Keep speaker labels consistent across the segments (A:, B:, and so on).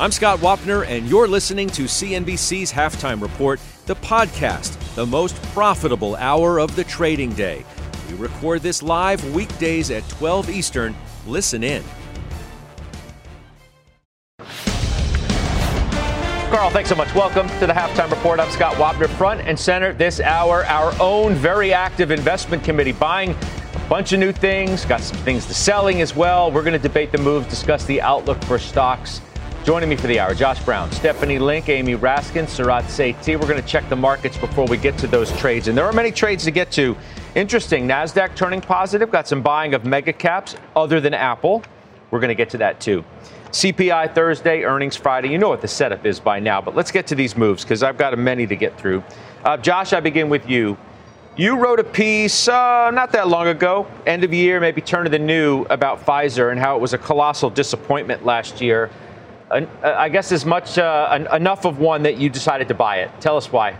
A: I'm Scott Wapner, and you're listening to CNBC's Halftime Report, the podcast, the most profitable hour of the trading day. We record this live weekdays at 12 Eastern. Listen in.
B: Carl, thanks so much. Welcome to the Halftime Report. I'm Scott Wapner. Front and center this hour, our own very active investment committee buying a bunch of new things, got some things to selling as well. We're going to debate the moves, discuss the outlook for stocks Joining me for the hour, Josh Brown, Stephanie Link, Amy Raskin, Sarat Sethi. We're going to check the markets before we get to those trades. And there are many trades to get to. Interesting, NASDAQ turning positive, got some buying of mega caps other than Apple. We're going to get to that too. CPI Thursday, earnings Friday. You know what the setup is by now, but let's get to these moves because I've got many to get through. Uh, Josh, I begin with you. You wrote a piece uh, not that long ago, end of year, maybe turn of the new, about Pfizer and how it was a colossal disappointment last year. Uh, I guess as much uh, enough of one that you decided to buy it. Tell us why.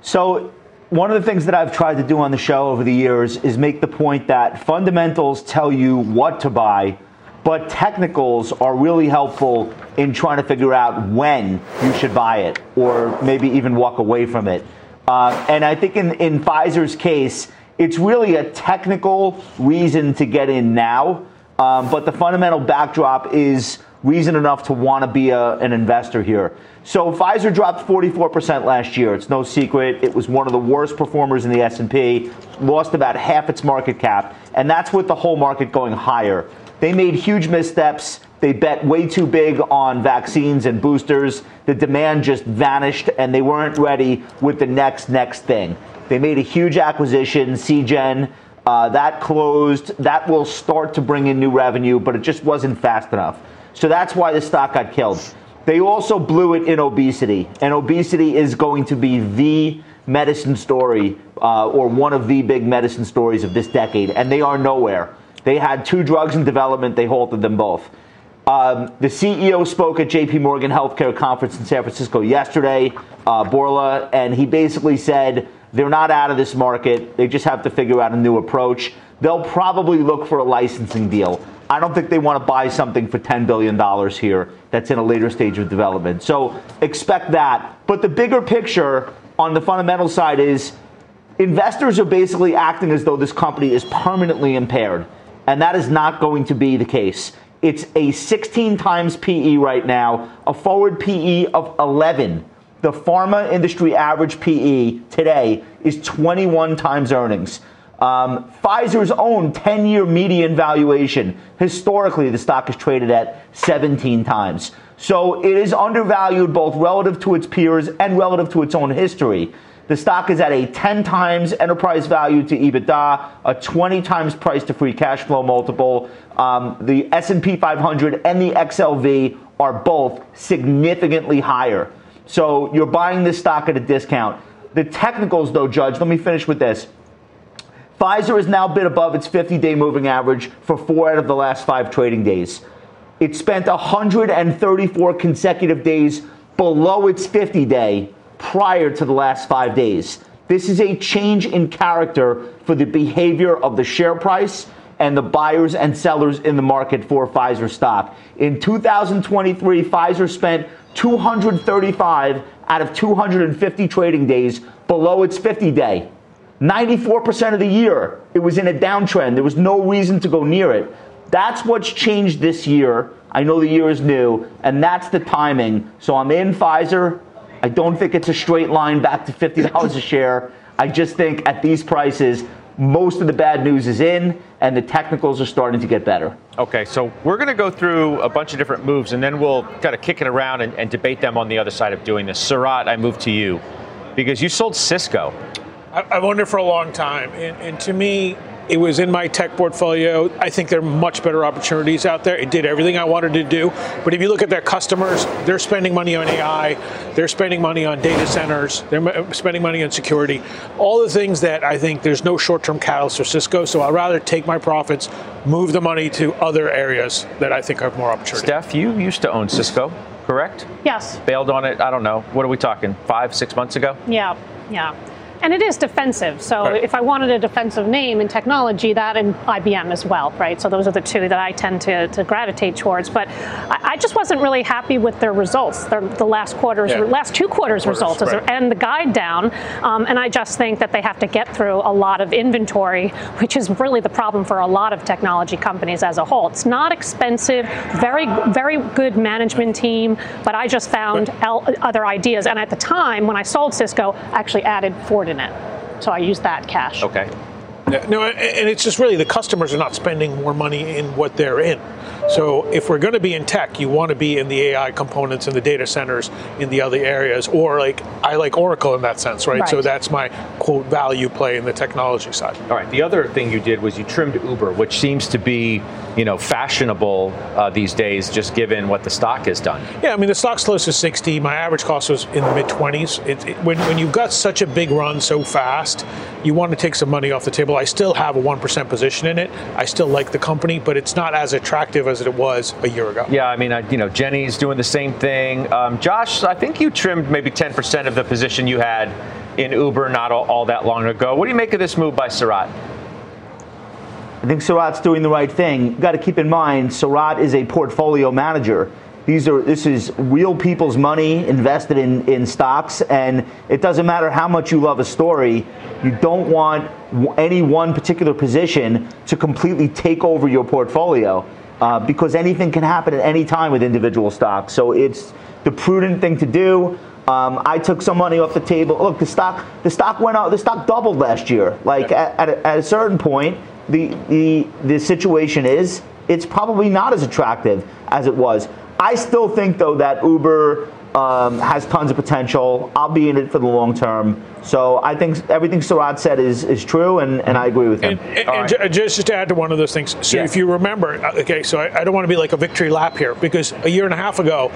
C: So, one of the things that I've tried to do on the show over the years is make the point that fundamentals tell you what to buy, but technicals are really helpful in trying to figure out when you should buy it or maybe even walk away from it. Uh, and I think in, in Pfizer's case, it's really a technical reason to get in now um, but the fundamental backdrop is reason enough to want to be a, an investor here. So Pfizer dropped 44% last year. It's no secret. It was one of the worst performers in the S&P, lost about half its market cap, and that's with the whole market going higher. They made huge missteps. They bet way too big on vaccines and boosters. The demand just vanished and they weren't ready with the next next thing. They made a huge acquisition, Seagen, uh, that closed. That will start to bring in new revenue, but it just wasn't fast enough. So that's why the stock got killed. They also blew it in obesity, and obesity is going to be the medicine story uh, or one of the big medicine stories of this decade, and they are nowhere. They had two drugs in development, they halted them both. Um, the CEO spoke at JP Morgan Healthcare Conference in San Francisco yesterday, uh, Bourla, and he basically said they're not out of this market. They just have to figure out a new approach. They'll probably look for a licensing deal. I don't think they want to buy something for $10 billion here that's in a later stage of development. So expect that. But the bigger picture on the fundamental side is investors are basically acting as though this company is permanently impaired. And that is not going to be the case. It's a 16 times PE right now, a forward PE of 11 the pharma industry average PE today is 21 times earnings. Um, Pfizer's own 10 year median valuation, historically, the stock is traded at 17 times. So it is undervalued both relative to its peers and relative to its own history. The stock is at a 10 times enterprise value to EBITDA, a 20 times price to free cash flow multiple. Um, the S&P 500 and the XLV are both significantly higher. So you're buying this stock at a discount. The technicals, though, Judge, let me finish with this. Pfizer has now been above its 50 day moving average for four out of the last five trading days. It spent 134 consecutive days below its 50 day prior to the last five days. This is a change in character for the behavior of the share price and the buyers and sellers in the market for Pfizer stock. In 2023, Pfizer spent 235 out of 250 trading days below its 50 day. 94% of the year, it was in a downtrend. There was no reason to go near it. That's what's changed this year. I know the year is new, and that's the timing. So I'm in Pfizer. I don't think it's a straight line back to $50 a share. I just think at these prices, most of the bad news is in, and the technicals are starting to get better.
B: Okay, so we're going to go through a bunch of different moves, and then we'll kind of kick it around and, and debate them on the other side of doing this. Sarat, I move to you because you sold Cisco.
D: I, have owned it for a long time, and, and to me, It was in my tech portfolio. I think there are much better opportunities out there. It did everything I wanted to do. But if you look at their customers, they're spending money on AI, they're spending money on data centers, they're spending money on security, all the things that I think there's no short term catalyst for Cisco. So I'd rather take my profits, move the money to other areas that I think have more opportunity.
B: Steph, you used to own Cisco, correct?
E: Yes.
B: Bailed on it, I don't know. What are we talking, five, six months ago?
E: Yeah, yeah and it is defensive. So right. if I wanted a defensive name in technology, that and IBM as well, right? So those are the two that I tend to, to gravitate towards. But I, I, just wasn't really happy with their results, their, the last quarter's, yeah. last two quarters, quarters results, right. and the guide down. Um, and I just think that they have to get through a lot of inventory, which is really the problem for a lot of technology companies as a whole. It's not expensive, very, very good management team, but I just found other ideas. And at the time, when I sold Cisco, I actually added Ford in it. So I use that cash.
B: Okay.
D: No, and it's just really the customers are not spending more money in what they're in. So if we're going to be in tech, you want to be in the AI components in the data centers in the other areas, or like I like Oracle in that sense, right? right? So that's my quote value play in the technology side.
B: All right. The other thing you did was you trimmed Uber, which seems to be you know fashionable uh, these days, just given what the stock has done.
D: Yeah, I mean the stock's close to 60. My average cost was in the mid 20s. It, it, when when you've got such a big run so fast, you want to take some money off the table. I still have a one percent position in it. I still like the company, but it's not as attractive as it was a year ago.
B: Yeah, I mean, I, you know, Jenny's doing the same thing. Um, Josh, I think you trimmed maybe 10% of the position you had in Uber not all, all that long ago. What do you make of this move by Sarat?
C: I think Sarat's doing the right thing. You've got to keep in mind, Sarat is a portfolio manager. These are this is real people's money invested in, in stocks, and it doesn't matter how much you love a story, you don't want any one particular position to completely take over your portfolio uh, because anything can happen at any time with individual stocks. So it's the prudent thing to do. Um, I took some money off the table. Look, the stock the stock went out. The stock doubled last year. Like at, at, a, at a certain point, the the the situation is it's probably not as attractive as it was. I still think though that Uber um, has tons of potential. I'll be in it for the long term. So I think everything Sarat said is, is true, and, and I agree with him.
D: And, and, and right. just to add to one of those things, so if you remember, uh, okay, so I, I don't want to be like a victory lap here because a year and a half ago,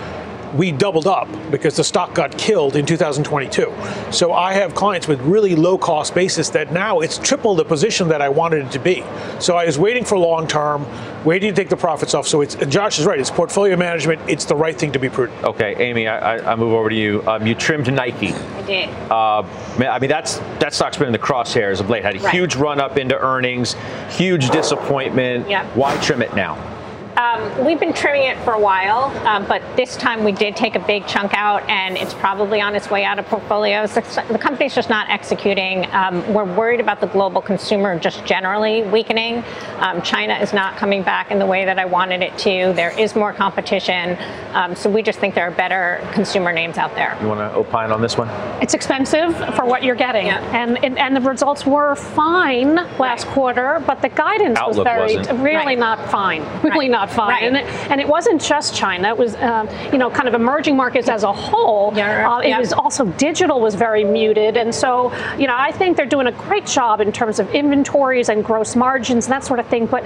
D: we doubled up because the stock got killed in 2022. So I have clients with really low cost basis that now it's triple the position that I wanted it to be. So I was waiting for long term, waiting to take the profits off. So it's Josh is right. It's portfolio management. It's the right thing to be prudent.
B: Okay, Amy, I, I move over to you. Um, you trimmed Nike.
F: I did. Uh,
B: I mean, that's that stock's been in the crosshairs of late. Had a right. huge run up into earnings, huge disappointment.
F: Yep.
B: Why trim it now?
F: Um, we've been trimming it for a while, um, but this time we did take a big chunk out, and it's probably on its way out of portfolios. The, the company's just not executing. Um, we're worried about the global consumer just generally weakening. Um, China is not coming back in the way that I wanted it to. There is more competition, um, so we just think there are better consumer names out there.
B: You want to opine on this one?
E: It's expensive for what you're getting, yeah. and, and, and the results were fine last right. quarter, but the guidance
B: Outlook
E: was very
B: wasn't.
E: really right. not fine, really right. not fine. Right. And, it, and it wasn't just China. It was, um, you know, kind of emerging markets as a whole.
F: Yeah,
E: uh, it yeah. was also digital was very muted. And so, you know, I think they're doing a great job in terms of inventories and gross margins and that sort of thing. But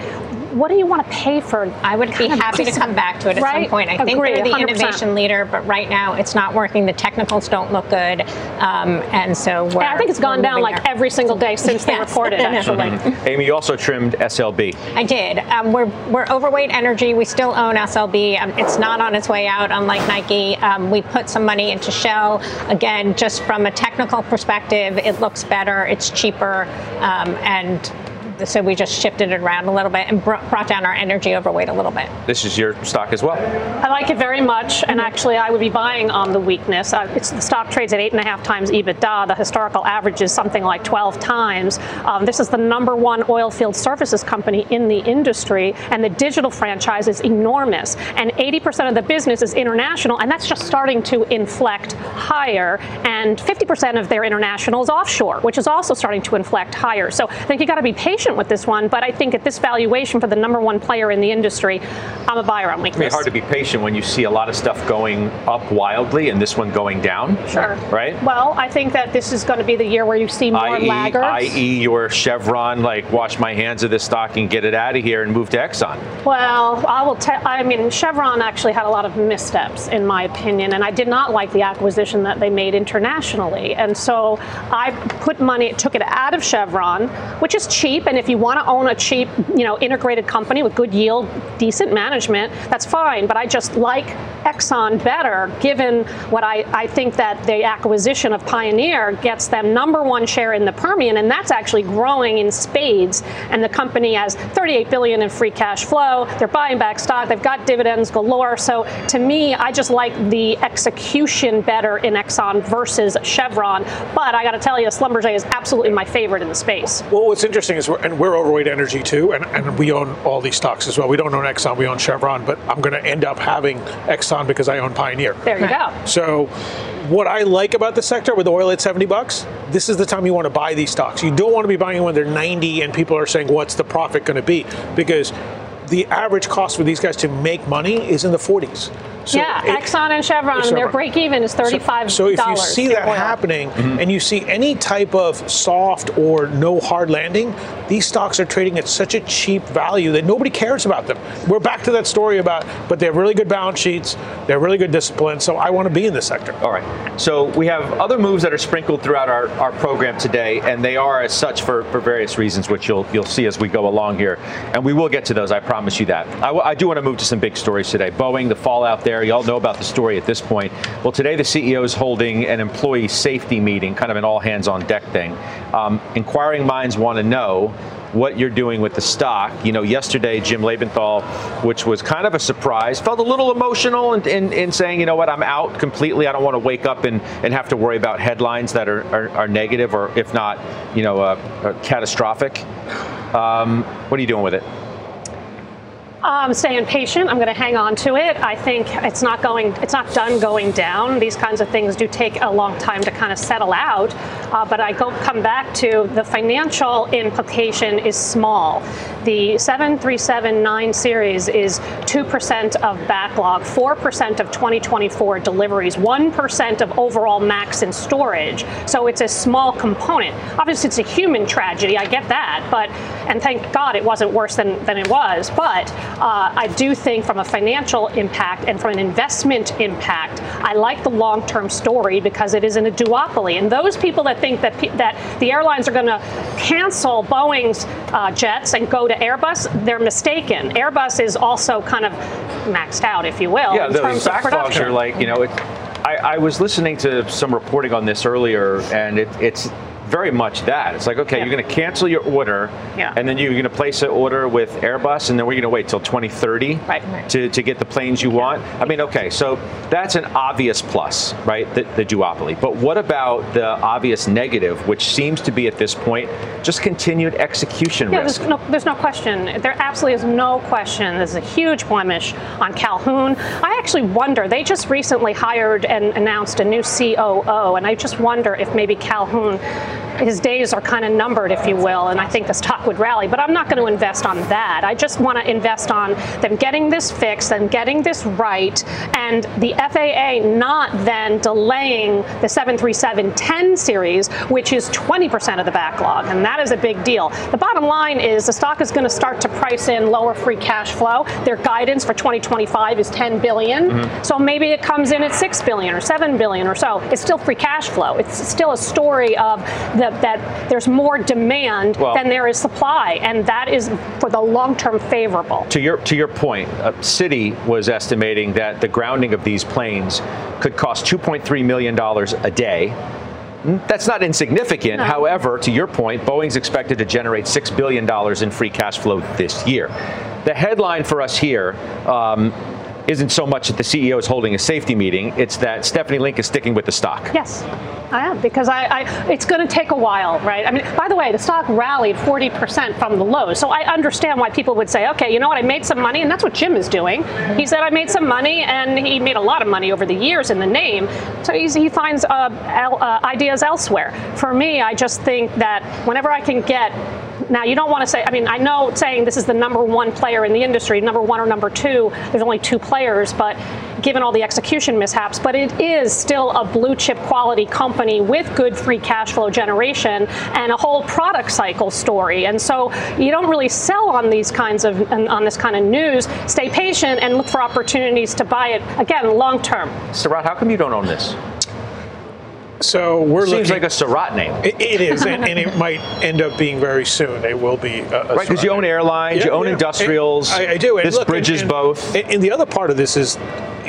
E: what do you want to pay for?
F: I would be happy to come back to it at right? some point. I think Agree, they're the 100%. innovation leader, but right now it's not working. The technicals don't look good, um, and so and
E: I think it's gone down like there. every single day since yes. they reported. Actually,
B: Amy, you also trimmed SLB.
F: I did. Um, we're we're overweight energy. We still own SLB. Um, it's not on its way out, unlike Nike. Um, we put some money into Shell. Again, just from a technical perspective, it looks better. It's cheaper, um, and so we just shifted it around a little bit and brought down our energy overweight a little bit.
B: This is your stock as well.
E: I like it very much, and actually, I would be buying on the weakness. Uh, the stock trades at eight and a half times EBITDA. The historical average is something like 12 times. Um, this is the number one oil field services company in the industry, and the digital franchise is enormous. And 80% of the business is international, and that's just starting to inflect higher. And 50% of their international is offshore, which is also starting to inflect higher. So I think you got to be patient patient with this one, but I think at this valuation for the number one player in the industry, I'm a buyer on weakness.
B: It's hard to be patient when you see a lot of stuff going up wildly and this one going down.
E: Sure.
B: Right?
E: Well, I think that this is going to be the year where you see more
B: I.e.,
E: laggards.
B: i.e., your Chevron, like wash my hands of this stock and get it out of here and move to Exxon.
E: Well, I will tell. I mean, Chevron actually had a lot of missteps, in my opinion, and I did not like the acquisition that they made internationally. And so I put money, took it out of Chevron, which is cheap. And if you want to own a cheap, you know, integrated company with good yield, decent management, that's fine. But I just like Exxon better, given what I, I think that the acquisition of Pioneer gets them number one share in the Permian, and that's actually growing in spades. And the company has 38 billion in free cash flow. They're buying back stock. They've got dividends galore. So to me, I just like the execution better in Exxon versus Chevron. But I got to tell you, Schlumberger is absolutely my favorite in the space.
D: Well, what's interesting is, we're, and we're overweight energy too, and, and we own all these stocks as well. We don't own Exxon, we own Chevron, but I'm going to end up having Exxon because I own Pioneer.
E: There you go.
D: So, what I like about the sector with oil at 70 bucks, this is the time you want to buy these stocks. You don't want to be buying when they're 90 and people are saying, what's the profit going to be? Because the average cost for these guys to make money is in the 40s.
E: So yeah, it, Exxon and Chevron, Chevron, their break even is thirty-five.
D: So, so if you see that oil. happening, mm-hmm. and you see any type of soft or no hard landing, these stocks are trading at such a cheap value that nobody cares about them. We're back to that story about, but they have really good balance sheets, they have really good discipline. So I want to be in this sector.
B: All right. So we have other moves that are sprinkled throughout our, our program today, and they are as such for, for various reasons, which you'll you'll see as we go along here, and we will get to those. I promise you that. I, w- I do want to move to some big stories today. Boeing, the fallout there there. You all know about the story at this point. Well, today the CEO is holding an employee safety meeting, kind of an all hands on deck thing. Um, inquiring minds want to know what you're doing with the stock. You know, yesterday, Jim Lebenthal, which was kind of a surprise, felt a little emotional in, in, in saying, you know what, I'm out completely. I don't want to wake up and, and have to worry about headlines that are, are, are negative or, if not, you know, uh, uh, catastrophic. Um, what are you doing with it?
E: I'm staying patient. I'm going to hang on to it. I think it's not going, it's not done going down. These kinds of things do take a long time to kind of settle out. Uh, but I go come back to the financial implication is small. The 737-9 series is 2% of backlog, 4% of 2024 deliveries, 1% of overall max in storage. So it's a small component. Obviously, it's a human tragedy. I get that, but and thank God it wasn't worse than than it was. But uh, I do think from a financial impact and from an investment impact, I like the long-term story because it isn't a duopoly. And those people that think that that the airlines are going to cancel Boeing's uh, jets and go to Airbus, they're mistaken. Airbus is also kind of maxed out, if you will,
B: yeah,
E: in terms
B: of
E: production.
B: are like you know. It, I, I, was listening to some reporting on this earlier, and it, it's very much that. It's like, okay, yeah. you're going to cancel your order,
E: yeah.
B: and then you're going to place an order with Airbus, and then we're going to wait till 2030
E: right.
B: to, to get the planes you want. I mean, okay, so that's an obvious plus, right? The, the duopoly. But what about the obvious negative, which seems to be at this point just continued execution
E: yeah,
B: risk?
E: There's no, there's no question. There absolutely is no question. There's a huge blemish on Calhoun. I actually wonder, they just recently hired and announced a new COO, and I just wonder if maybe Calhoun his days are kind of numbered, if you will, and I think the stock would rally. But I'm not going to invest on that. I just want to invest on them getting this fixed, them getting this right, and the FAA not then delaying the 737-10 series, which is 20% of the backlog, and that is a big deal. The bottom line is the stock is going to start to price in lower free cash flow. Their guidance for 2025 is 10 billion, mm-hmm. so maybe it comes in at 6 billion or 7 billion or so. It's still free cash flow. It's still a story of the that there's more demand well, than there is supply, and that is for the long term favorable.
B: To your to your point, uh, Citi was estimating that the grounding of these planes could cost 2.3 million dollars a day. Hmm, that's not insignificant. No. However, to your point, Boeing's expected to generate $6 billion in free cash flow this year. The headline for us here um, isn't so much that the CEO is holding a safety meeting, it's that Stephanie Link is sticking with the stock.
E: Yes. I am because I, I it's going to take a while, right? I mean, by the way, the stock rallied 40% from the lows, so I understand why people would say, okay, you know what, I made some money, and that's what Jim is doing. He said I made some money, and he made a lot of money over the years in the name, so he finds uh, uh, ideas elsewhere. For me, I just think that whenever I can get Now, you don't want to say, I mean, I know saying this is the number one player in the industry, number one or number two, there's only two players, but given all the execution mishaps, but it is still a blue chip quality company with good free cash flow generation and a whole product cycle story. And so you don't really sell on these kinds of, on this kind of news. Stay patient and look for opportunities to buy it, again, long term.
B: Sarat, how come you don't own this?
D: So we're
B: Seems
D: looking,
B: like a Sarat name.
D: It, it is, and, and, it might end up being very soon. It will be. A, a
B: right, because you own airlines,
D: yeah,
B: you own
D: yeah.
B: industrials.
D: I, I do. And
B: this
D: look,
B: bridges
D: and,
B: both.
D: And, and the other part of this is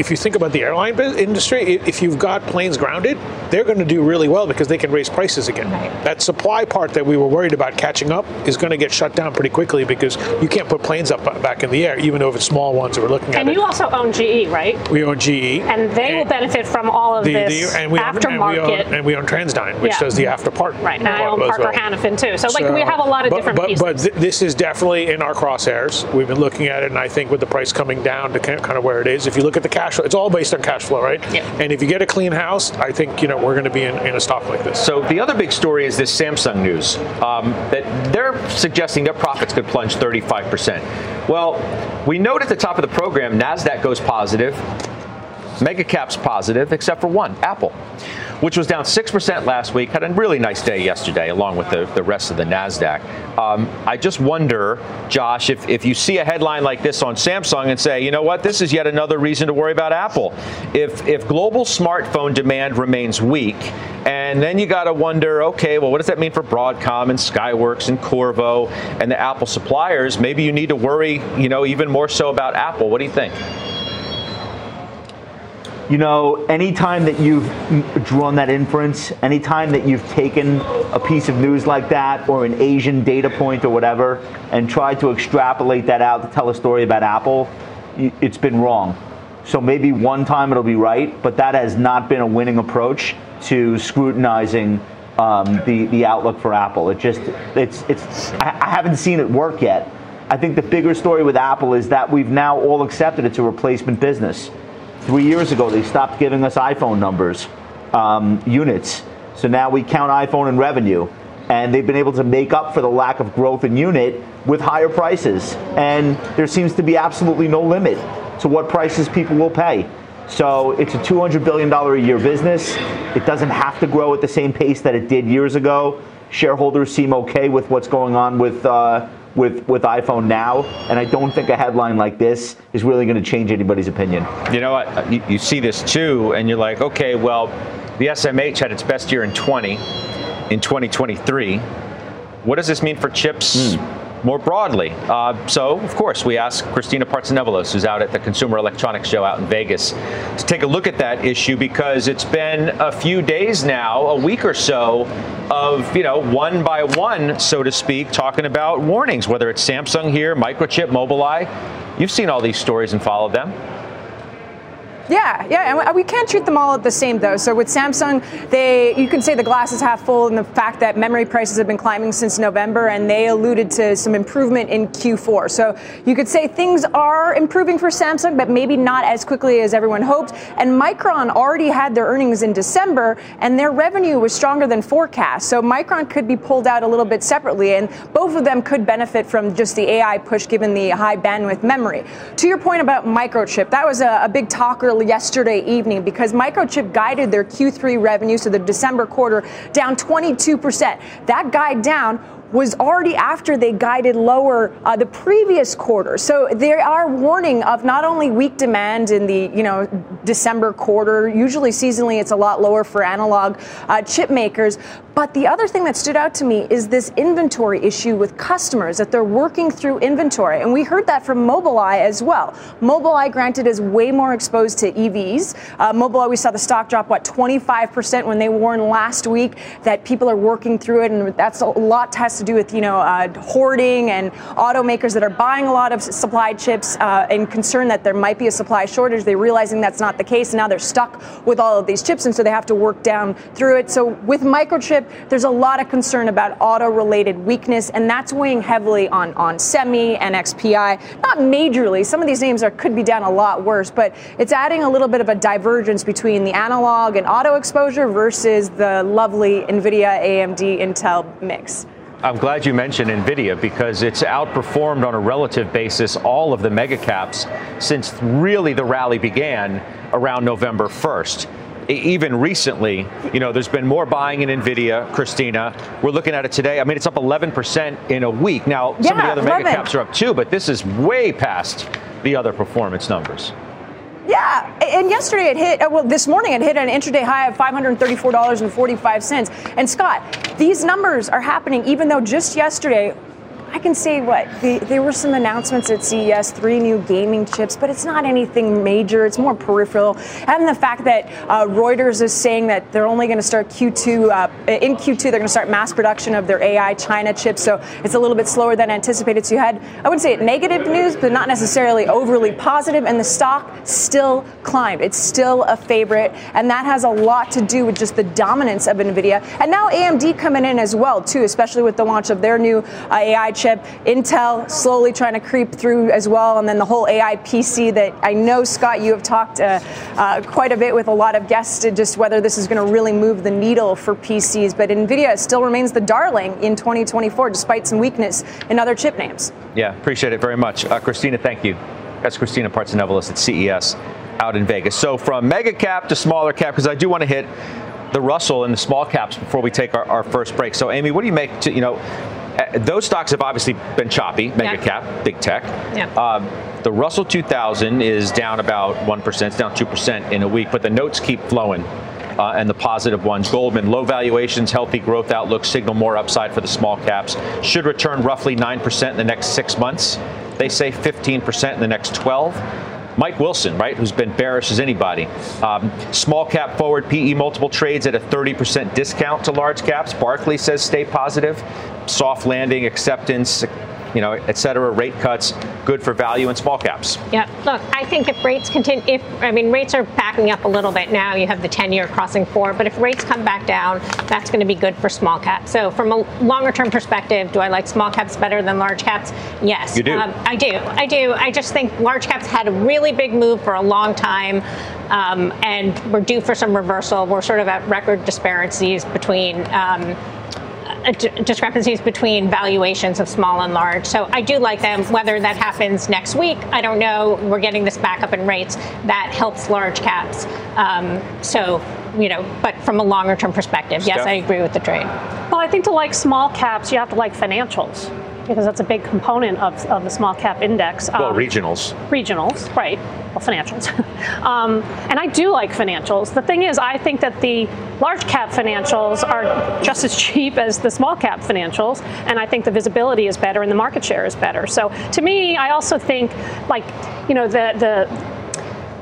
D: if you think about the airline industry, if you've got planes grounded, they're going to do really well because they can raise prices again. Right. That supply part that we were worried about catching up is going to get shut down pretty quickly because you can't put planes up uh, back in the air, even though if it's small ones that we're looking at.
E: And you also own GE, right?
D: We own GE,
E: and they and will benefit from all of
D: the,
E: this
D: the, and we
E: aftermarket.
D: Own, and, we own, and we own TransDigm, which yeah. does the after part.
E: Right, and I own Parker well. Hannifin too. So, like, we have a lot of
D: but,
E: different
D: but,
E: pieces.
D: But th- this is definitely in our crosshairs. We've been looking at it, and I think with the price coming down to kind of where it is, if you look at the cash flow, it's all based on cash flow, right?
E: Yeah.
D: And if you get a clean house, I think you know we're going to be in, in, a stock like this.
B: So the other big story is this Samsung news um, that they're suggesting their profits could plunge 35 percent. Well, we note at the top of the program, Nasdaq goes positive, mega caps positive, except for one, Apple which was down 6% last week, had a really nice day yesterday, along with the, the rest of the NASDAQ. Um, I just wonder, Josh, if, if you see a headline like this on Samsung and say, you know what, this is yet another reason to worry about Apple. If, if global smartphone demand remains weak, and then you got to wonder, okay, well, what does that mean for Broadcom and Skyworks and Qorvo and the Apple suppliers? Maybe you need to worry, you know, even more so about Apple. What do you think?
C: You know, anytime that you've drawn that inference, anytime that you've taken a piece of news like that or an Asian data point or whatever and tried to extrapolate that out to tell a story about Apple, it's been wrong. So maybe one time it'll be right, but that has not been a winning approach to scrutinizing um, the the outlook for Apple. It just it's it's I, I haven't seen it work yet. I think the bigger story with Apple is that we've now all accepted it's a replacement business. Three years ago, they stopped giving us iPhone numbers, um, units. So now we count iPhone in revenue. And they've been able to make up for the lack of growth in unit with higher prices. And there seems to be absolutely no limit to what prices people will pay. So it's a $200 billion a year business. It doesn't have to grow at the same pace that it did years ago. Shareholders seem okay with what's going on with. Uh, with, with iPhone now, and I don't think a headline like this is really going to change anybody's opinion.
B: You know what? You, you, see this too, and you're like, okay, well, the SMH had its best year in 20, in 2023. What does this mean for chips? Mm more broadly. Uh, so, of course, we asked Christina Partsinevelos, who's out at the Consumer Electronics Show out in Vegas, to take a look at that issue because it's been a few days now, a week or so, of, you know, one by one, so to speak, talking about warnings, whether it's Samsung here, Microchip, Mobileye. You've seen all these stories and followed them.
G: Yeah, yeah, and we can't treat them all at the same though. So with Samsung, they you can say the glass is half full in the fact that memory prices have been climbing since November, and they alluded to some improvement in Q4. So you could say things are improving for Samsung, but maybe not as quickly as everyone hoped. And Micron already had their earnings in December, and their revenue was stronger than forecast. So Micron could be pulled out a little bit separately, and both of them could benefit from just the AI push given the high bandwidth memory. To your point about microchip, that was a, a big yesterday evening because Microchip guided their Q3 revenue, so the December quarter, down 22%. That guide down was already after they guided lower uh, the previous quarter. So they are warning of not only weak demand in the you know December quarter. Usually seasonally it's a lot lower for analog uh, chip makers. But the other thing that stood out to me is this inventory issue with customers that they're working through inventory, and we heard that from Mobileye as well. Mobileye, granted, is way more exposed to EVs. Uh, Mobileye, we saw the stock drop what 25% when they warned last week that people are working through it, and that's a lot has to do with you know uh, hoarding and automakers that are buying a lot of supply chips uh, and concerned that there might be a supply shortage. They're realizing that's not the case, and now they're stuck with all of these chips, and so they have to work down through it. So with microchip, there's a lot of concern about auto-related weakness, and that's weighing heavily on on Semi and XPI. Not majorly. Some of these names are could be down a lot worse, but it's adding a little bit of a divergence between the analog and auto exposure versus the lovely NVIDIA, AMD, Intel mix.
B: I'm glad you mentioned NVIDIA because it's outperformed on a relative basis all of the mega caps since really the rally began around November 1st even recently, you know, there's been more buying in Nvidia, Christina. We're looking at it today. I mean, it's up 11% in a week. Now,
G: Yeah,
B: some of the other
G: 11.
B: mega caps are up too, but this is way past the other performance numbers.
G: Yeah, and yesterday it hit, uh, well, this morning it hit an intraday high of $534.45. And Scott, these numbers are happening even though just yesterday, I can say what, the, there were some announcements at CES, three new gaming chips, but it's not anything major. It's more peripheral. And the fact that uh, Reuters is saying that they're only going to start Q2, uh, in Q2, they're going to start mass production of their AI China chips. So it's a little bit slower than anticipated. So you had, I wouldn't say negative news, but not necessarily overly positive, And the stock still climbed. It's still a favorite. And that has a lot to do with just the dominance of NVIDIA. And now AMD coming in as well, too, especially with the launch of their new uh, AI chip. Intel slowly trying to creep through as well. And then the whole AI PC that I know, Scott, you have talked uh, uh, quite a bit with a lot of guests to just whether this is going to really move the needle for PCs. But NVIDIA still remains the darling in 2024, despite some weakness in other chip names.
B: Yeah, appreciate it very much. Uh, Christina, thank you. That's Christina Partsinevelos at CES out in Vegas. So from mega cap to smaller cap, because I do want to hit the Russell and the small caps before we take our, our first break. So, Amy, what do you make to, you know, those stocks have obviously been choppy, mega
F: Yeah.
B: cap, big tech.
F: Yeah.
B: Um, the Russell 2000 is down about 1%, it's down 2% in a week, but the notes keep flowing. Uh, and the positive ones. Goldman, low valuations, healthy growth outlook signal more upside for the small caps. Should return roughly 9% in the next six months. They say 15% in the next 12. Mike Wilson, right, who's been bearish as anybody. Um, small cap forward PE multiple trades at a 30% discount to large caps. Barclay says stay positive. Soft landing, acceptance, you know, et cetera, rate cuts, good for value and small caps.
F: Yeah, look, I think if rates continue, if I mean rates are backing up a little bit now, you have the 10-year crossing four, but if rates come back down, that's going to be good for small caps. So from a longer-term perspective, do I like small caps better than large caps? Yes,
B: You do.
F: Um, I do. I do. I just think large caps had a really big move for a long time. Um, and we're due for some reversal. We're sort of at record disparities between um, discrepancies between valuations of small and large. So I do like them. Whether that happens next week, I don't know. We're getting this back up in rates. That helps large caps. Um, so, you know, but from a longer term perspective, yes,
B: Steph?
F: I agree with the trade.
E: Well, I think to like small caps, you have to like financials because that's a big component of, of the small cap index.
B: Well,
E: Um,
B: regionals.
E: regionals, right? Well, financials. um, and I do like financials. The thing is, I think that the large cap financials are just as cheap as the small cap financials, and I think the visibility is better and the market share is better. So to me, I also think, like, you know, the the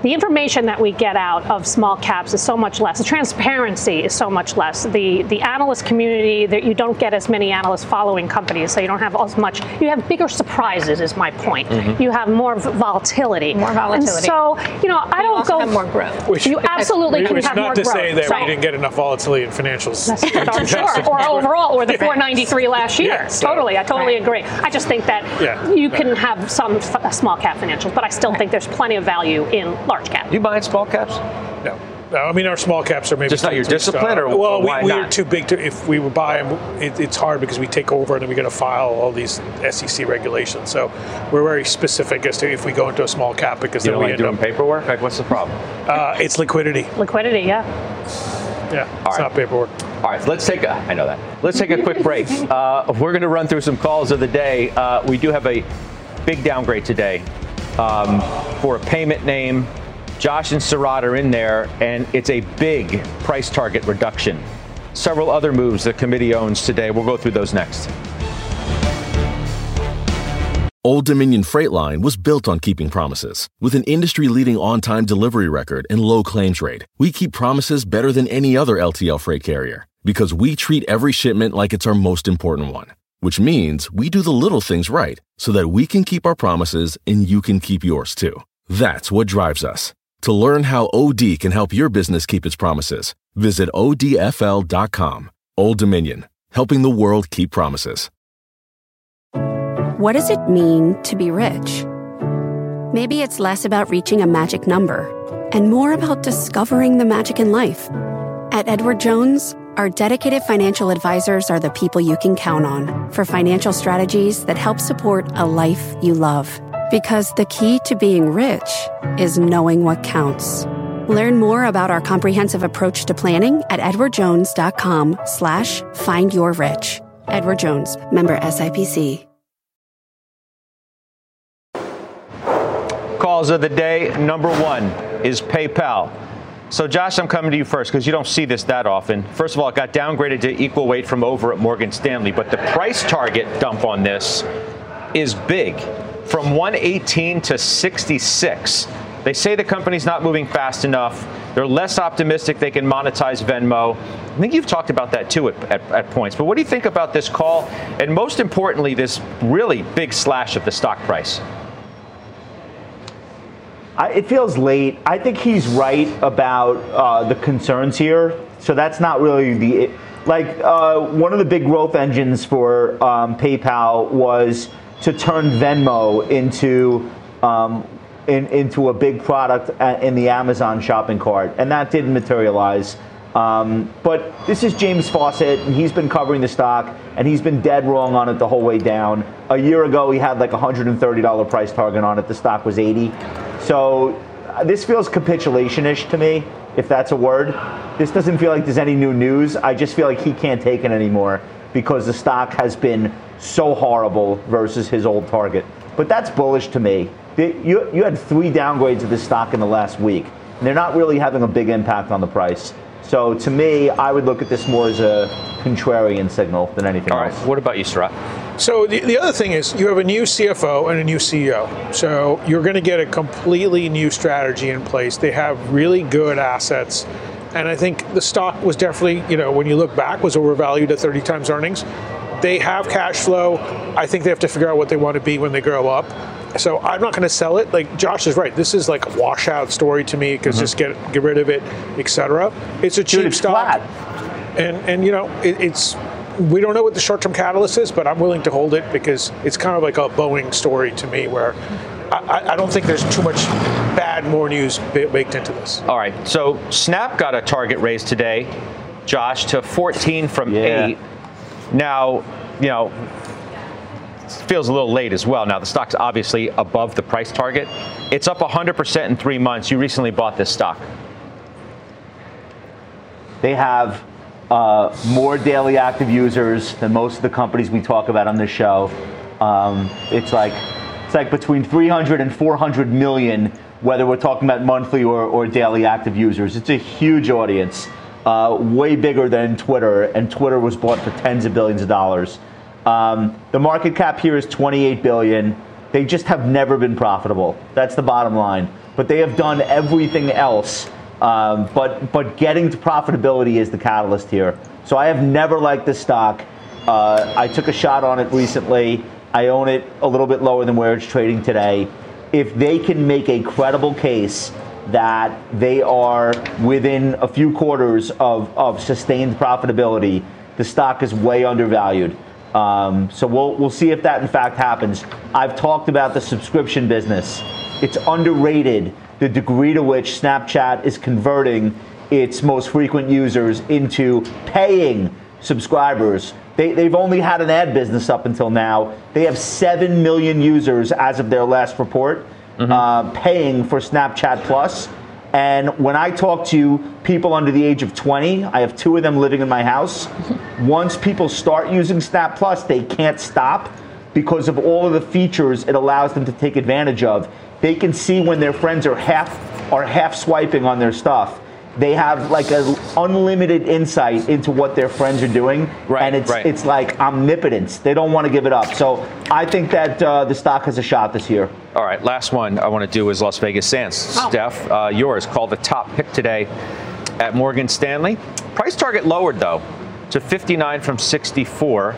E: the information that we get out of small caps is so much less. The transparency is so much less. The the analyst community that you don't get as many analysts following companies, so you don't have as much. You have bigger surprises. Is my point. Mm-hmm. You have more volatility.
F: More volatility.
E: And so you know, I
F: You
E: don't
F: also
E: go
F: have more growth.
D: Which-
E: you absolutely can
D: Which
E: have
D: not
E: more
D: to say that
E: So-
D: we didn't get enough volatility in financials.
E: or sure, or overall, or the 493 last year.
D: Yeah, so-
E: totally, I totally
F: Right.
E: agree. I just think that
D: Yeah.
E: you can have some f- small cap financials, but I still think there's plenty of value in large cap.
B: Do you buy in small caps?
D: No. No, I mean our small caps are maybe
B: Just not your discipline,
D: strong.
B: or
D: well,
B: why
D: we, we're too big to. If we would buy them, it, it's hard because we take over and then we got to file all these SEC regulations. So we're very specific as to if we go into a small cap because
B: You
D: then
B: don't
D: we
B: like
D: end
B: doing
D: up.
B: paperwork? Like, what's the problem?
D: Uh, it's liquidity.
E: Liquidity, yeah.
D: Yeah,
B: All
D: it's
B: right.
D: not paperwork.
B: All right, let's take a. I know that. Let's take a quick break. Uh, we're going to run through some calls of the day. Uh, we do have a big downgrade today um, for a payment name. Josh and Sarat are in there, and it's a big price target reduction. Several other moves the committee owns today. We'll go through those next.
H: Old Dominion Freight Line was built on keeping promises. With an industry leading on time delivery record and low claims rate, we keep promises better than any other LTL freight carrier because we treat every shipment like it's our most important one. Which means we do the little things right so that we can keep our promises and you can keep yours too. That's what drives us. To learn how OD can help your business keep its promises, visit odfl.com. Old Dominion, helping the world keep promises.
I: What does it mean to be rich? Maybe it's less about reaching a magic number and more about discovering the magic in life. At Edward Jones, Our dedicated financial advisors are the people you can count on for financial strategies that help support a life you love. Because the key to being rich is knowing what counts. Learn more about our comprehensive approach to planning at edwardjones.com slash find your rich. Edward Jones, member SIPC.
B: Calls of the day. Number one is PayPal. So, Josh, I'm coming to you first because you don't see this that often. First of all, it got downgraded to equal weight from over at Morgan Stanley, but the price target dump on this is big from 118 to 66. They say the company's not moving fast enough. They're less optimistic they can monetize Venmo. I think you've talked about that too at, at, at, points. But what do you think about this call? And most importantly, this really big slash of the stock price?
C: I, it feels late. I think he's right about uh, the concerns here. So that's not really the like uh, one of the big growth engines for um, PayPal was to turn Venmo into um, in, into a big product in the Amazon shopping cart, and that didn't materialize. Um, but this is James Fawcett, and he's been covering the stock, and he's been dead wrong on it the whole way down. A year ago, he had like a $130 price target on it. The stock was 80. So uh, this feels capitulation-ish to me, if that's a word. This doesn't feel like there's any new news. I just feel like he can't take it anymore because the stock has been so horrible versus his old target. But that's bullish to me. You, you had three downgrades of this stock in the last week, and they're not really having a big impact on the price. So to me, I would look at this more as a contrarian signal than anything
B: All
C: else.
B: right. What about you, Sarat?
D: So the, the other thing is you have a new CFO and a new CEO. So you're going to get a completely new strategy in place. They have really good assets. And I think the stock was definitely, you know, when you look back, was overvalued at 30 times earnings. They have cash flow. I think they have to figure out what they want to be when they grow up. So I'm not going to sell it. Like Josh is right. This is like a washout story to me because mm-hmm. just get get rid of it, etc. It's a cheap
C: Dude, it's
D: stock,
C: flat.
D: and and you know it, it's we don't know what the short-term catalyst is, but I'm willing to hold it because it's kind of like a Boeing story to me, where I, I don't think there's too much bad more news baked into this.
B: All right. So Snap got a target raise today, Josh, to 14 from
C: Yeah.
B: eight. Now, you know, feels a little late as well. Now, the stock's obviously above the price target. It's up 100% in three months. You recently bought this stock.
C: They have uh, more daily active users than most of the companies we talk about on this show. Um, it's like it's like between 300 and 400 million, whether we're talking about monthly or, or daily active users. It's a huge audience, uh, way bigger than Twitter, and Twitter was bought for tens of billions of dollars. Um, the market cap here is 28 billion. They just have never been profitable. That's the bottom line. But they have done everything else. Um, but but getting to profitability is the catalyst here. So I have never liked this stock. Uh, I took a shot on it recently. I own it a little bit lower than where it's trading today. If they can make a credible case that they are within a few quarters of, of sustained profitability, the stock is way undervalued. Um, so we'll we'll see if that in fact happens. I've talked about the subscription business. It's underrated the degree to which Snapchat is converting its most frequent users into paying subscribers. They, they've only had an ad business up until now. They have 7 million users as of their last report mm-hmm. uh, paying for Snapchat Plus. And when I talk to people under the age of 20, I have two of them living in my house. Once people start using Snap Plus, they can't stop because of all of the features it allows them to take advantage of. They can see when their friends are half are half swiping on their stuff. They have like an unlimited insight into what their friends are doing,
B: right,
C: and it's
B: right.
C: it's like omnipotence. They don't want to give it up. So I think that uh, the stock has a shot this year.
B: All right, last one I want to do is Las Vegas Sands.
E: Oh.
B: Steph, uh, yours called the top pick today at Morgan Stanley. Price target lowered though to 59 from 64.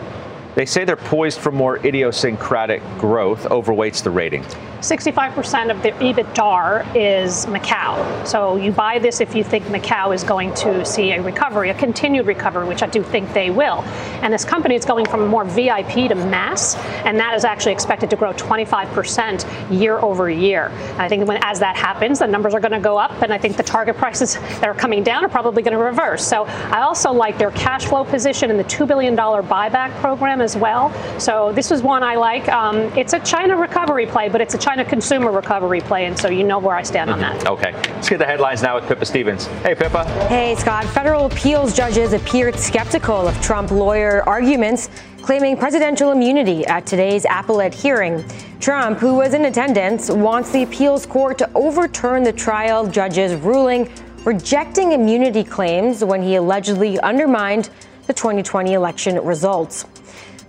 B: They say they're poised for more idiosyncratic growth, overweights the rating.
E: 65% of the EBITDA is Macau. So you buy this if you think Macau is going to see a recovery, a continued recovery, which I do think they will. And this company is going from more VIP to mass, and that is actually expected to grow 25% year over year. And I think when as that happens, the numbers are going to go up, and I think the target prices that are coming down are probably going to reverse. So I also like their cash flow position and the $2 billion buyback program as well. So this is one I like. Um, it's a China recovery play, but it's a China China consumer recovery play, and so you know where I stand on that.
B: Okay. Let's get the headlines now with Pippa Stevens. Hey, Pippa.
J: Hey, Scott. Federal appeals judges appeared skeptical of Trump lawyer arguments claiming presidential immunity at today's appellate hearing. Trump, who was in attendance, wants the appeals court to overturn the trial judge's ruling rejecting immunity claims when he allegedly undermined the 2020 election results.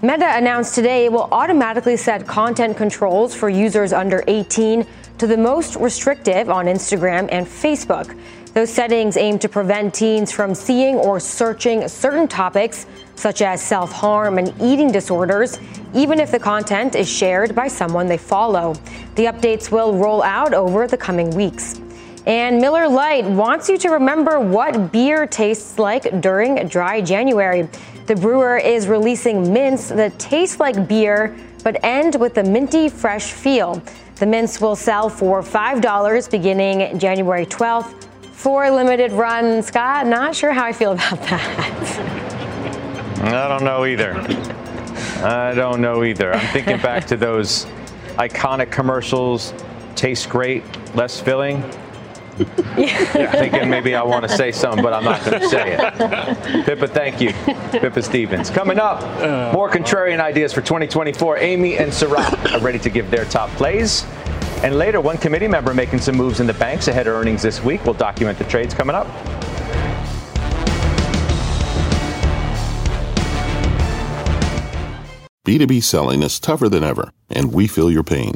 J: Meta announced today it will automatically set content controls for users under 18 to the most restrictive on Instagram and Facebook. Those settings aim to prevent teens from seeing or searching certain topics, such as self harm and eating disorders, even if the content is shared by someone they follow. The updates will roll out over the coming weeks. And Miller Lite wants you to remember what beer tastes like during dry January. The brewer is releasing mints that taste like beer but end with a minty, fresh feel. The mints will sell for $5 beginning January 12th for a limited run. Scott, not sure how I feel about that.
B: I don't know either. I don't know either. I'm thinking back to those iconic commercials. Tastes great, less filling yeah. Thinking maybe I want to say something, but I'm not going to say it. Pippa, thank you. Pippa Stevens. Coming up, uh. more contrarian ideas for 2024. Amy and Sarat are ready to give their top plays. And later, one committee member making some moves in the banks ahead of earnings this week. We'll document the trades coming up.
K: B2B selling is tougher than ever, and we feel your pain.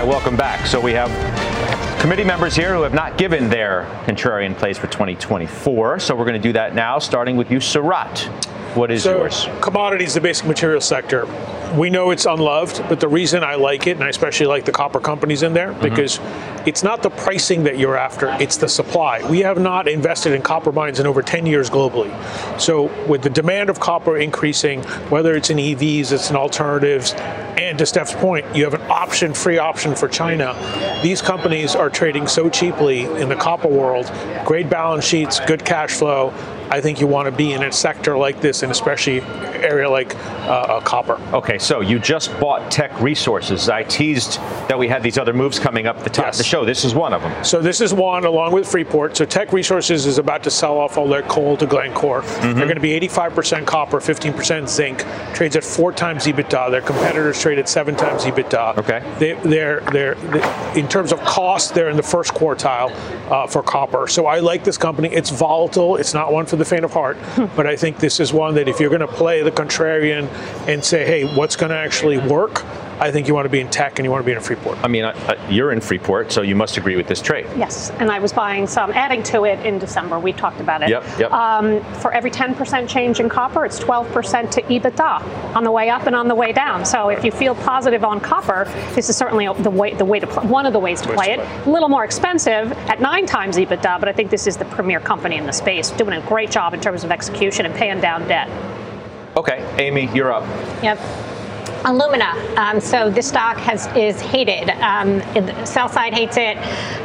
B: Right, welcome back. So we have committee members here who have not given their contrarian plays for 2024. So we're going to do that now, starting with you, Sarat. What is
D: so,
B: yours?
D: Commodities, the basic material sector. We know it's unloved, but the reason I like it, and I especially like the copper companies in there, mm-hmm. because it's not the pricing that you're after, it's the supply. We have not invested in copper mines in over 10 years globally. So, with the demand of copper increasing, whether it's in EVs, it's in alternatives, and to Steph's point, you have an option, free option for China. These companies are trading so cheaply in the copper world, great balance sheets, good cash flow, I think you want to be in a sector like this, and especially area like uh, uh, copper.
B: Okay, so you just bought Teck Resources. I teased that we had these other moves coming up at the top yes. of the show. This is one of them.
D: So this is one along with Freeport. So Teck Resources is about to sell off all their coal to Glencore. Mm-hmm. They're going to be 85% copper, 15% zinc. Trades at four times EBITDA. Their competitors trade at seven times EBITDA.
B: Okay.
D: They, they're, they're, they, in terms of cost, they're in the first quartile uh, for copper. So I like this company. It's volatile. It's not one for the faint of heart, but I think this is one that if you're going to play the contrarian and say, hey, what's going to actually work? I think you want to be in Teck and you want to be in Freeport.
B: I mean, you're in Freeport, so you must agree with this trade.
E: Yes, and I was buying some, adding to it in December. We talked about it.
B: Yep, yep.
E: Um, for every 10% change in copper, it's 12% to EBITDA on the way up and on the way down. So if you feel positive on copper, this is certainly the way, the way to play, one of the ways to ways play to it. Play. A little more expensive at nine times EBITDA, but I think this is the premier company in the space, doing a great job in terms of execution and paying down debt.
B: Okay, Amy, you're up.
F: Yep. Illumina. Um, so this stock has is hated. Um, sell side hates it.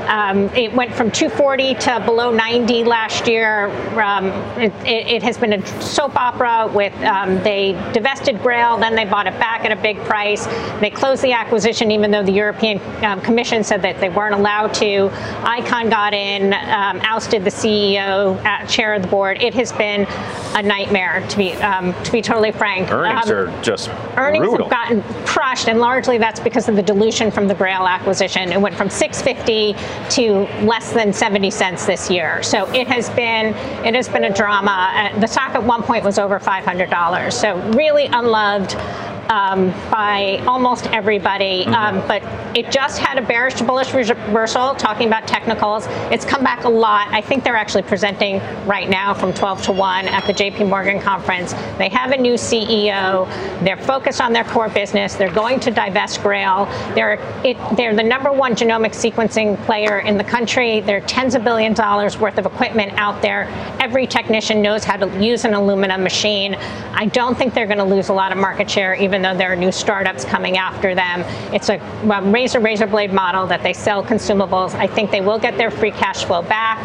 F: Um, it went from 240 to below 90 last year. Um, it, it, has been a soap opera with um, they divested Grail, then they bought it back at a big price. They closed the acquisition even though the European um, Commission said that they weren't allowed to. Icahn got in, ousted the CEO, uh, chair of the board. It has been a nightmare to be to be totally frank.
B: Earnings are just
F: earnings
B: brutal.
F: Gotten crushed, and largely that's because of the dilution from the Grail acquisition. It went from 650 to less than 70 cents this year. So it has been it has been a drama. Uh, the stock at one point was over $500. So really unloved um, by almost everybody. Mm-hmm. Um, but it just had a bearish to bullish reversal, talking about technicals. It's come back a lot. I think they're actually presenting right now from 12 to 1 at the JP Morgan conference. They have a new CEO. They're focused on their core business. They're going to divest Grail. They're, it, they're the number one genomic sequencing player in the country. There are tens of billions of dollars worth of equipment out there. Every technician knows how to use an Illumina machine. I don't think they're going to lose a lot of market share, even even though there are new startups coming after them. It's a razor razor blade model that they sell consumables. I think they will get their free cash flow back.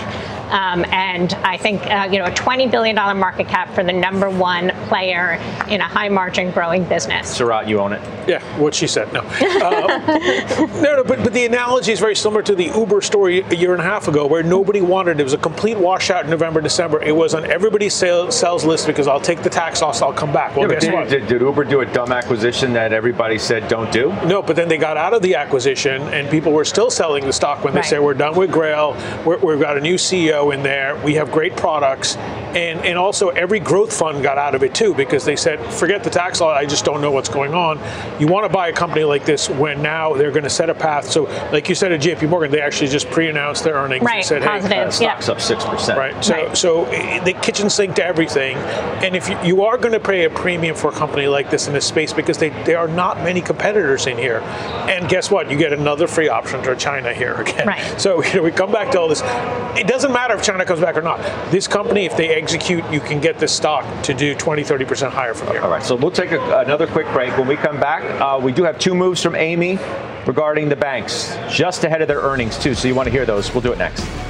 F: Um, and I think uh, you know a $20 billion market cap for the number one player in a high margin growing business.
B: Sarat, you own it.
D: Yeah, what she said. No, uh, no, no. But, but the analogy is very similar to the Uber story a year and a half ago, where nobody wanted it. It was a complete washout in November, December. It was on everybody's sales, sales list because I'll take the tax loss, I'll come back. Well,
B: yeah,
D: guess
B: did,
D: what?
B: Did, did Uber do a dumb acquisition that everybody said don't do?
D: No, but then they got out of the acquisition, and people were still selling the stock when they right. said we're done with Grail, we have got a new CEO in there. We have great products. And, and also, every growth fund got out of it too because they said, forget the tax law, I just don't know what's going on. You want to buy a company like this when now they're going to set a path. So, like you said at JP Morgan, they actually just pre announced their earnings
F: right,
D: and said,
F: positive,
D: hey,
B: uh, stock's
F: yeah.
B: up 6%.
D: Right. So,
F: right.
D: so eh, the kitchen sink to everything. And if you, you are going to pay a premium for a company like this in this space because they, there are not many competitors in here. And guess what? You get another free option to China here again.
F: Right.
D: So, you know, we come back to all this. It doesn't matter if China comes back or not. This company, if they execute, you can get this stock to do 20, 30% higher from here.
B: All right, so we'll take a, another quick break. When we come back, uh, we do have two moves from Amy regarding the banks, just ahead of their earnings, too. So you want to hear those. We'll do it next.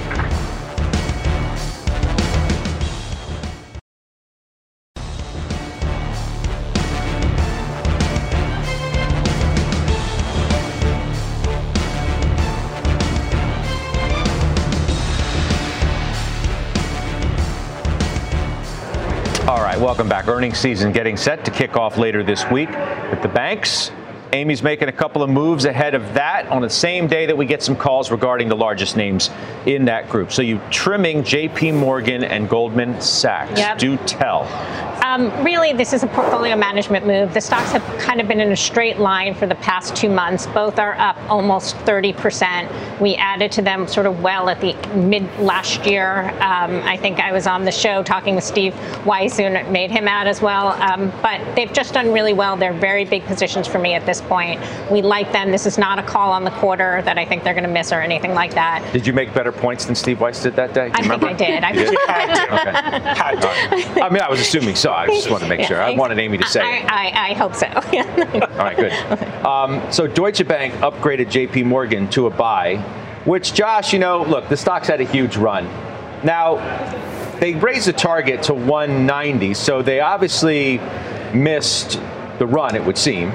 B: Welcome back. Earnings season getting set to kick off later this week with the banks. Amy's making a couple of moves ahead of that on the same day that we get some calls regarding the largest names in that group. So you trimming JP Morgan and Goldman Sachs.
F: Yep.
B: Do tell.
F: Um, really, this is a portfolio management move. The stocks have kind of been in a straight line for the past two months. Both are up almost 30%. We added to them sort of well at the mid last year. Um, I think I was on the show talking with Steve Weiss, who made him out as well. Um, but they've just done really well. They're very big positions for me at this point. We like them. This is not a call on the quarter that I think they're going to miss or anything like that.
B: Did you make better points than Steve Weiss did that day?
F: I
B: remember?
F: think I did. I,
B: did? okay. I mean, I was assuming so. I just wanted to make yeah, sure. I wanted Amy to say
F: I,
B: it.
F: I, I hope so. All
B: right, good. Um, so Deutsche Bank upgraded JP Morgan to a buy, which, Josh, you know, look, the stock's had a huge run. Now, they raised the target to 190, so they obviously missed the run, it would seem.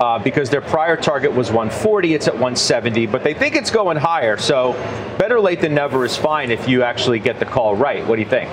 B: Uh, because their prior target was 140, it's at 170, but they think it's going higher. So better late than never is fine if you actually get the call right. What do you think?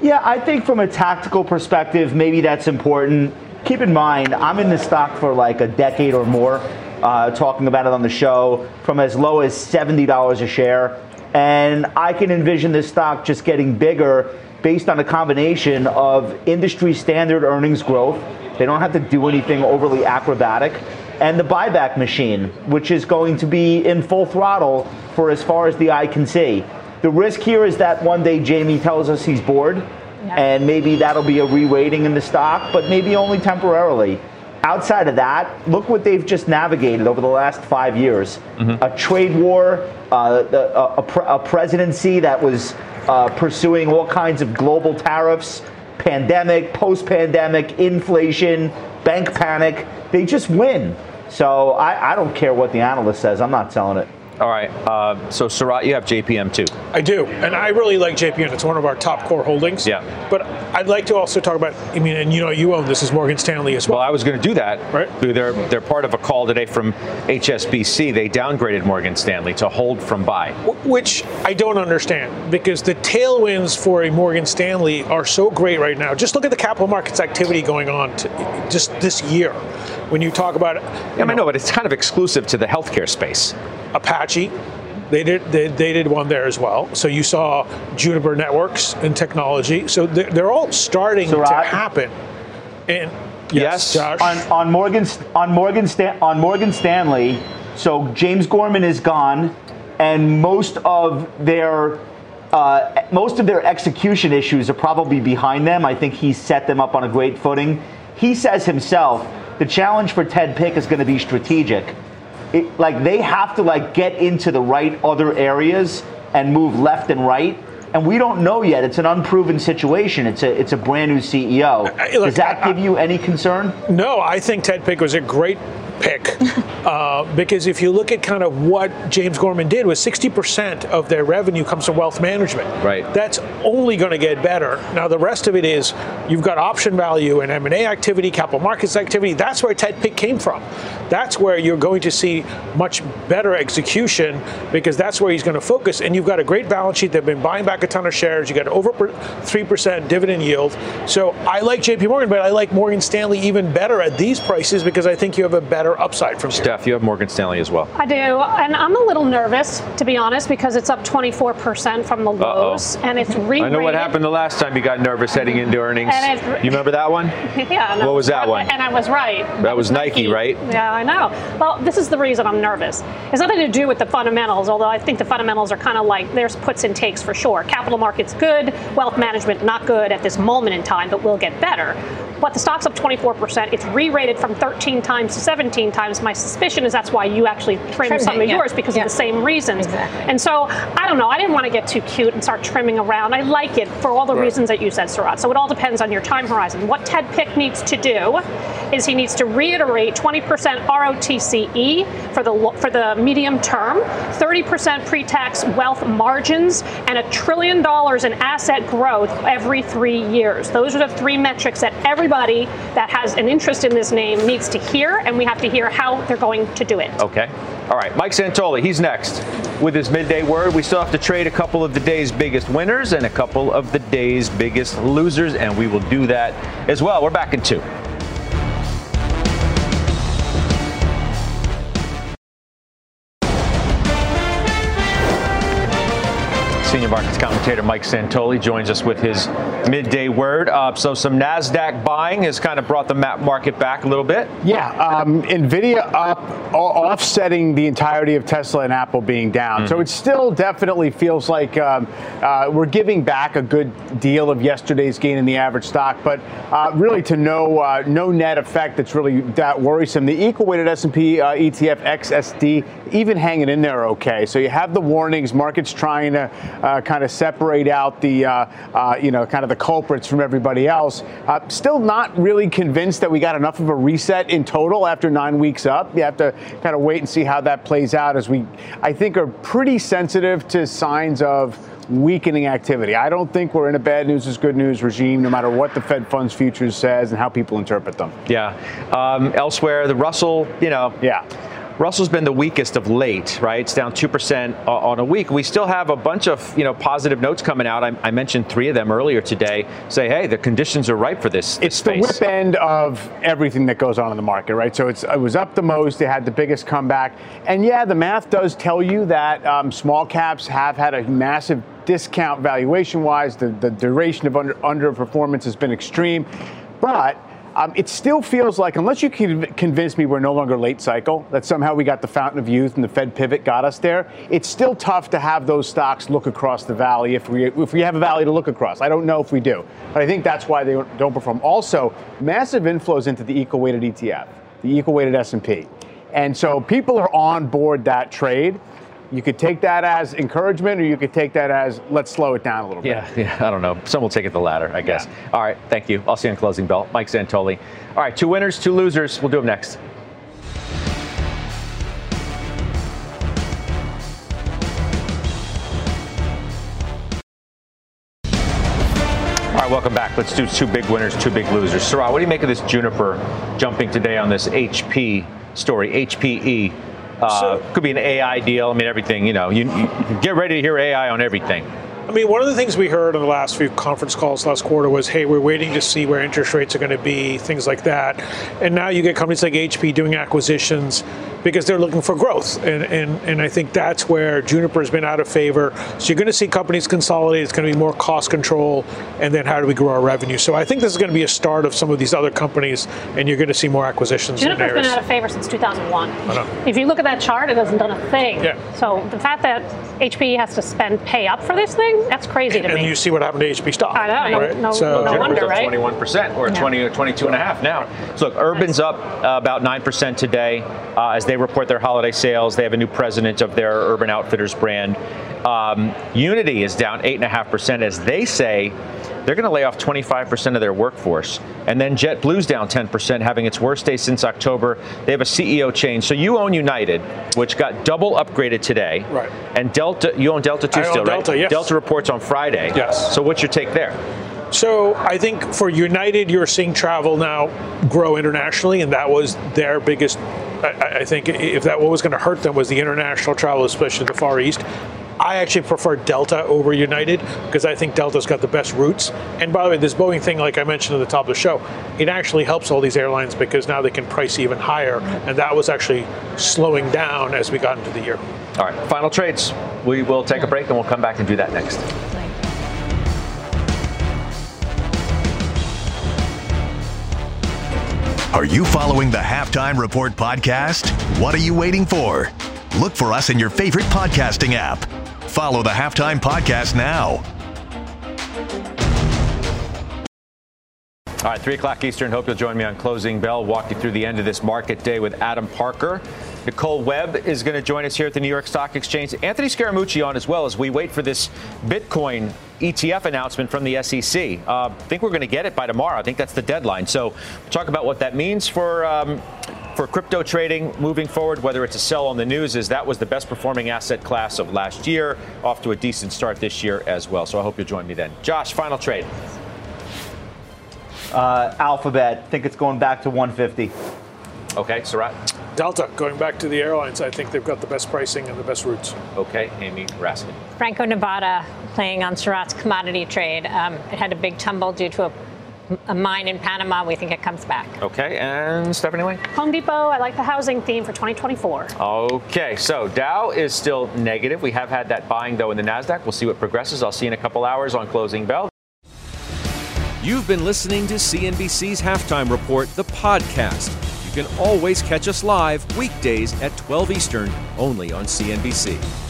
C: Yeah, I think from a tactical perspective, maybe that's important. Keep in mind, I'm in the stock for like a decade or more, uh, talking about it on the show, from as low as $70 a share. And I can envision this stock just getting bigger based on a combination of industry standard earnings growth. They don't have to do anything overly acrobatic. And the buyback machine, which is going to be in full throttle for as far as the eye can see. The risk here is that one day Jamie tells us he's bored, yeah. and maybe that'll be a re-rating in the stock, but maybe only temporarily. Outside of that, look what they've just navigated over the last five years: mm-hmm. a trade war, uh, a, a, a, presidency that was uh, pursuing all kinds of global tariffs, pandemic, post pandemic, inflation, bank panic. They just win. So I, I don't care what the analyst says. I'm not selling it.
B: All right. Uh, so, Sarat, you have JPM too.
D: I do, and I really like JPM. It's one of our top core holdings.
B: Yeah.
D: But I'd like to also talk about. I mean, and you know, you own this is Morgan Stanley as well.
B: Well, I was going to do that.
D: Right.
B: They're they're part of a call today from HSBC. They downgraded Morgan Stanley to hold from buy.
D: Which I don't understand because the tailwinds for a Morgan Stanley are so great right now. Just look at the capital markets activity going on to, just this year. When you talk about,
B: yeah, I know, but it's kind of exclusive to the healthcare space.
D: Apache. They did they, they, did one there as well. So you saw Juniper Networks and technology. So they're, they're all starting to happen. And yes, Josh.
C: On, on Morgan on Morgan Stan, on Morgan Stanley. So James Gorman is gone, and most of their uh, most of their execution issues are probably behind them. I think he set them up on a great footing. He says himself, the challenge for Ted Pick is going to be strategic it, like they have to like get into the right other areas and move left and right. And we don't know yet. It's an unproven situation. It's a it's a brand new CEO. Does that give you any concern?
D: No, I think Ted Pick was a great pick uh, because if you look at kind of what James Gorman did was 60% of their revenue comes from wealth management.
B: Right.
D: That's only going to get better. Now the rest of it is you've got option value and M&A activity, capital markets activity. That's where Ted Pick came from. That's where you're going to see much better execution because that's where he's going to focus. And you've got a great balance sheet. They've been buying back a ton of shares. You got over 3% dividend yield. So I like JP Morgan, but I like Morgan Stanley even better at these prices because I think you have a better better upside from
B: Steph, you have Morgan Stanley as well.
E: I do, and I'm a little nervous to be honest because it's up 24% from the lows,
B: Uh-oh.
E: and it's re
B: I know what happened the last time you got nervous heading into earnings.
E: And
B: you remember that one?
E: yeah.
B: What was that one?
E: And I was right.
B: That was Nike, right?
E: Yeah, I know. Well, this is the reason I'm nervous. It's nothing to do with the fundamentals, although I think the fundamentals are kind of like there's puts and takes for sure. Capital markets good, wealth management not good at this moment in time, but will get better. But the stock's up 24%. It's re-rated from 13 times to 17 times. My suspicion is that's why you actually trimmed,
F: Trimmed
E: some
F: it,
E: of
F: yeah.
E: yours because
F: Yeah.
E: of the same reasons.
F: Exactly.
E: And so I don't know. I didn't want to get too cute and start trimming around. I like it for all the
F: Right.
E: reasons that you said, Sarat. So it all depends on your time horizon. What Ted Pick needs to do is he needs to reiterate 20% ROTCE for the for the medium term, 30% pre-tax wealth margins, and a trillion dollars in asset growth every three years. Those are the three metrics that everybody that has an interest in this name needs to hear, and we have to hear how they're going to do it.
B: Okay. All right. Mike Santoli, he's next with his midday word. We still have to trade a couple of the day's biggest winners and a couple of the day's biggest losers, and we will do that as well. We're back in two. Senior markets commentator Mike Santoli joins us with his midday word. Uh, so, some NASDAQ buying has kind of brought the map market back a little bit.
L: Yeah, um, Nvidia up, offsetting the entirety of Tesla and Apple being down. So it still definitely feels like um, uh, we're giving back a good deal of yesterday's gain in the average stock, but uh, really to no uh, no net effect that's really that worrisome. The equal weighted S&P uh, ETF XSD even hanging in there okay. So you have the warnings, markets trying to uh, kind of separate out the uh, uh, you know kind of the culprits from everybody else. Uh, still not really convinced that we got enough of a reset in total after nine weeks up. You have to kind of wait and see how that plays out as we, I think, are pretty sensitive to signs of weakening activity. I don't think we're in a bad news is good news regime, no matter what the Fed funds futures says and how people interpret them.
B: Yeah. Um, elsewhere, the Russell, you know.
L: Yeah.
B: Russell's been the weakest of late, right? It's down 2% on a week. We still have a bunch of, you know, positive notes coming out. I, I mentioned three of them earlier today. Say, hey, the conditions are ripe for this, this
L: It's the whip end of everything that goes on in the market, right? So it's, it was up the most. It had the biggest comeback. And yeah, the math does tell you that um, small caps have had a massive discount valuation wise. The, the duration of under, underperformance has been extreme. But um, it still feels like, unless you can convince me we're no longer late cycle, that somehow we got the fountain of youth and the Fed pivot got us there, it's still tough to have those stocks look across the valley if we, if we have a valley to look across. I don't know if we do, but I think that's why they don't, perform. Also, massive inflows into the equal weighted ETF, the equal weighted S&P. And so people are on board that trade. You could take that as encouragement, or you could take that as let's slow it down a little bit.
B: Yeah, yeah, I don't know. Some will take it the latter, I guess. Yeah. All right, thank you. I'll see you on closing bell. Mike Santoli. All right, two winners, two losers. We'll do them next. All right, welcome back. Let's do two big winners, two big losers. Sarat, what do you make of this Juniper jumping today on this HP story, HPE? Uh, so, could be an AI deal. I mean, everything. You know, you, you get ready to hear AI on everything.
D: I mean, one of the things we heard in the last few conference calls last quarter was, hey, we're waiting to see where interest rates are going to be, things like that. And now you get companies like HP doing acquisitions because they're looking for growth. And, and, and I think that's where Juniper has been out of favor. So you're going to see companies consolidate. It's going to be more cost control. And then how do we grow our revenue? So I think this is going to be a start of some of these other companies, and you're going to see more acquisitions.
E: Juniper's been out of favor since 2001. If you look at that chart, it hasn't done a thing.
D: Yeah.
E: So the fact that HP has to spend pay up for this thing, that's crazy to
D: and
E: me.
D: And you see what happened to HP stock.
E: I know. Right? No, so, no, no wonder, right?
B: 21% or yeah. 20 or 22 and a half now. So look, Urban's up uh, about 9% today uh, as they report their holiday sales. They have a new president of their Urban Outfitters brand. Um, Unity is down 8.5% as they say they're going to lay off 25% of their workforce. And then JetBlue's down 10%, having its worst day since October. They have a CEO change. So you own United, which got double upgraded today.
D: Right.
B: And Delta, you own Delta too
D: I
B: still,
D: Delta,
B: right?
D: Yes.
B: Delta reports on Friday.
D: Yes.
B: So what's your take there?
D: So I think for United, you're seeing travel now grow internationally, and that was their biggest. I, I think if that what was going to hurt them was the international travel, especially the Far East. I actually prefer Delta over United because I think Delta's got the best routes. And by the way, this Boeing thing, like I mentioned at the top of the show, it actually helps all these airlines because now they can price even higher. And that was actually slowing down as we got into the year.
B: All right, final trades. We will take a break and we'll come back and do that next.
M: Are you following the Halftime Report podcast? What are you waiting for? Look for us in your favorite podcasting app. Follow the Halftime Podcast now.
B: All right, 3 o'clock Eastern. Hope you'll join me on Closing Bell. Walk you through the end of this market day with Adam Parker. Nicole Webb is going to join us here at the New York Stock Exchange. Anthony Scaramucci on as well as we wait for this Bitcoin ETF announcement from the SEC. Uh, I think we're going to get it by tomorrow. I think that's the deadline. So we'll talk about what that means for um, for crypto trading moving forward, whether it's a sell on the news, is that was the best performing asset class of last year, off to a decent start this year as well. So I hope you'll join me then. Josh, final trade.
C: Uh, Alphabet, think it's going back to 150.
B: Okay, Sarat.
D: Delta, going back to the airlines, I think they've got the best pricing and the best routes.
B: Okay, Amy Raskin.
F: Franco Nevada playing on Sarat's commodity trade. Um, it had a big tumble due to a a mine in Panama. We think it comes back.
B: Okay, and Stephanie Wang?
E: Home Depot, I like the housing theme for 2024.
B: Okay, so Dow is still negative. We have had that buying, though, in the NASDAQ. We'll see what progresses. I'll see you in a couple hours on Closing Bell.
A: You've been listening to CNBC's Halftime Report, the podcast. You can always catch us live weekdays at 12 Eastern, only on CNBC.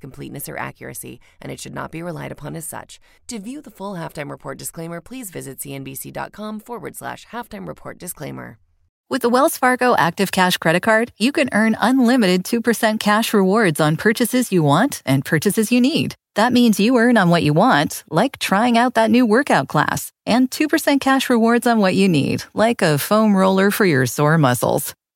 N: completeness or accuracy, and it should not be relied upon as such. To view the full halftime report disclaimer, please visit cnbc.com forward slash halftime report disclaimer.
O: With the Wells Fargo Active Cash Credit Card, you can earn unlimited 2% cash rewards on purchases you want and purchases you need. That means you earn on what you want, like trying out that new workout class, and 2% cash rewards on what you need, like a foam roller for your sore muscles.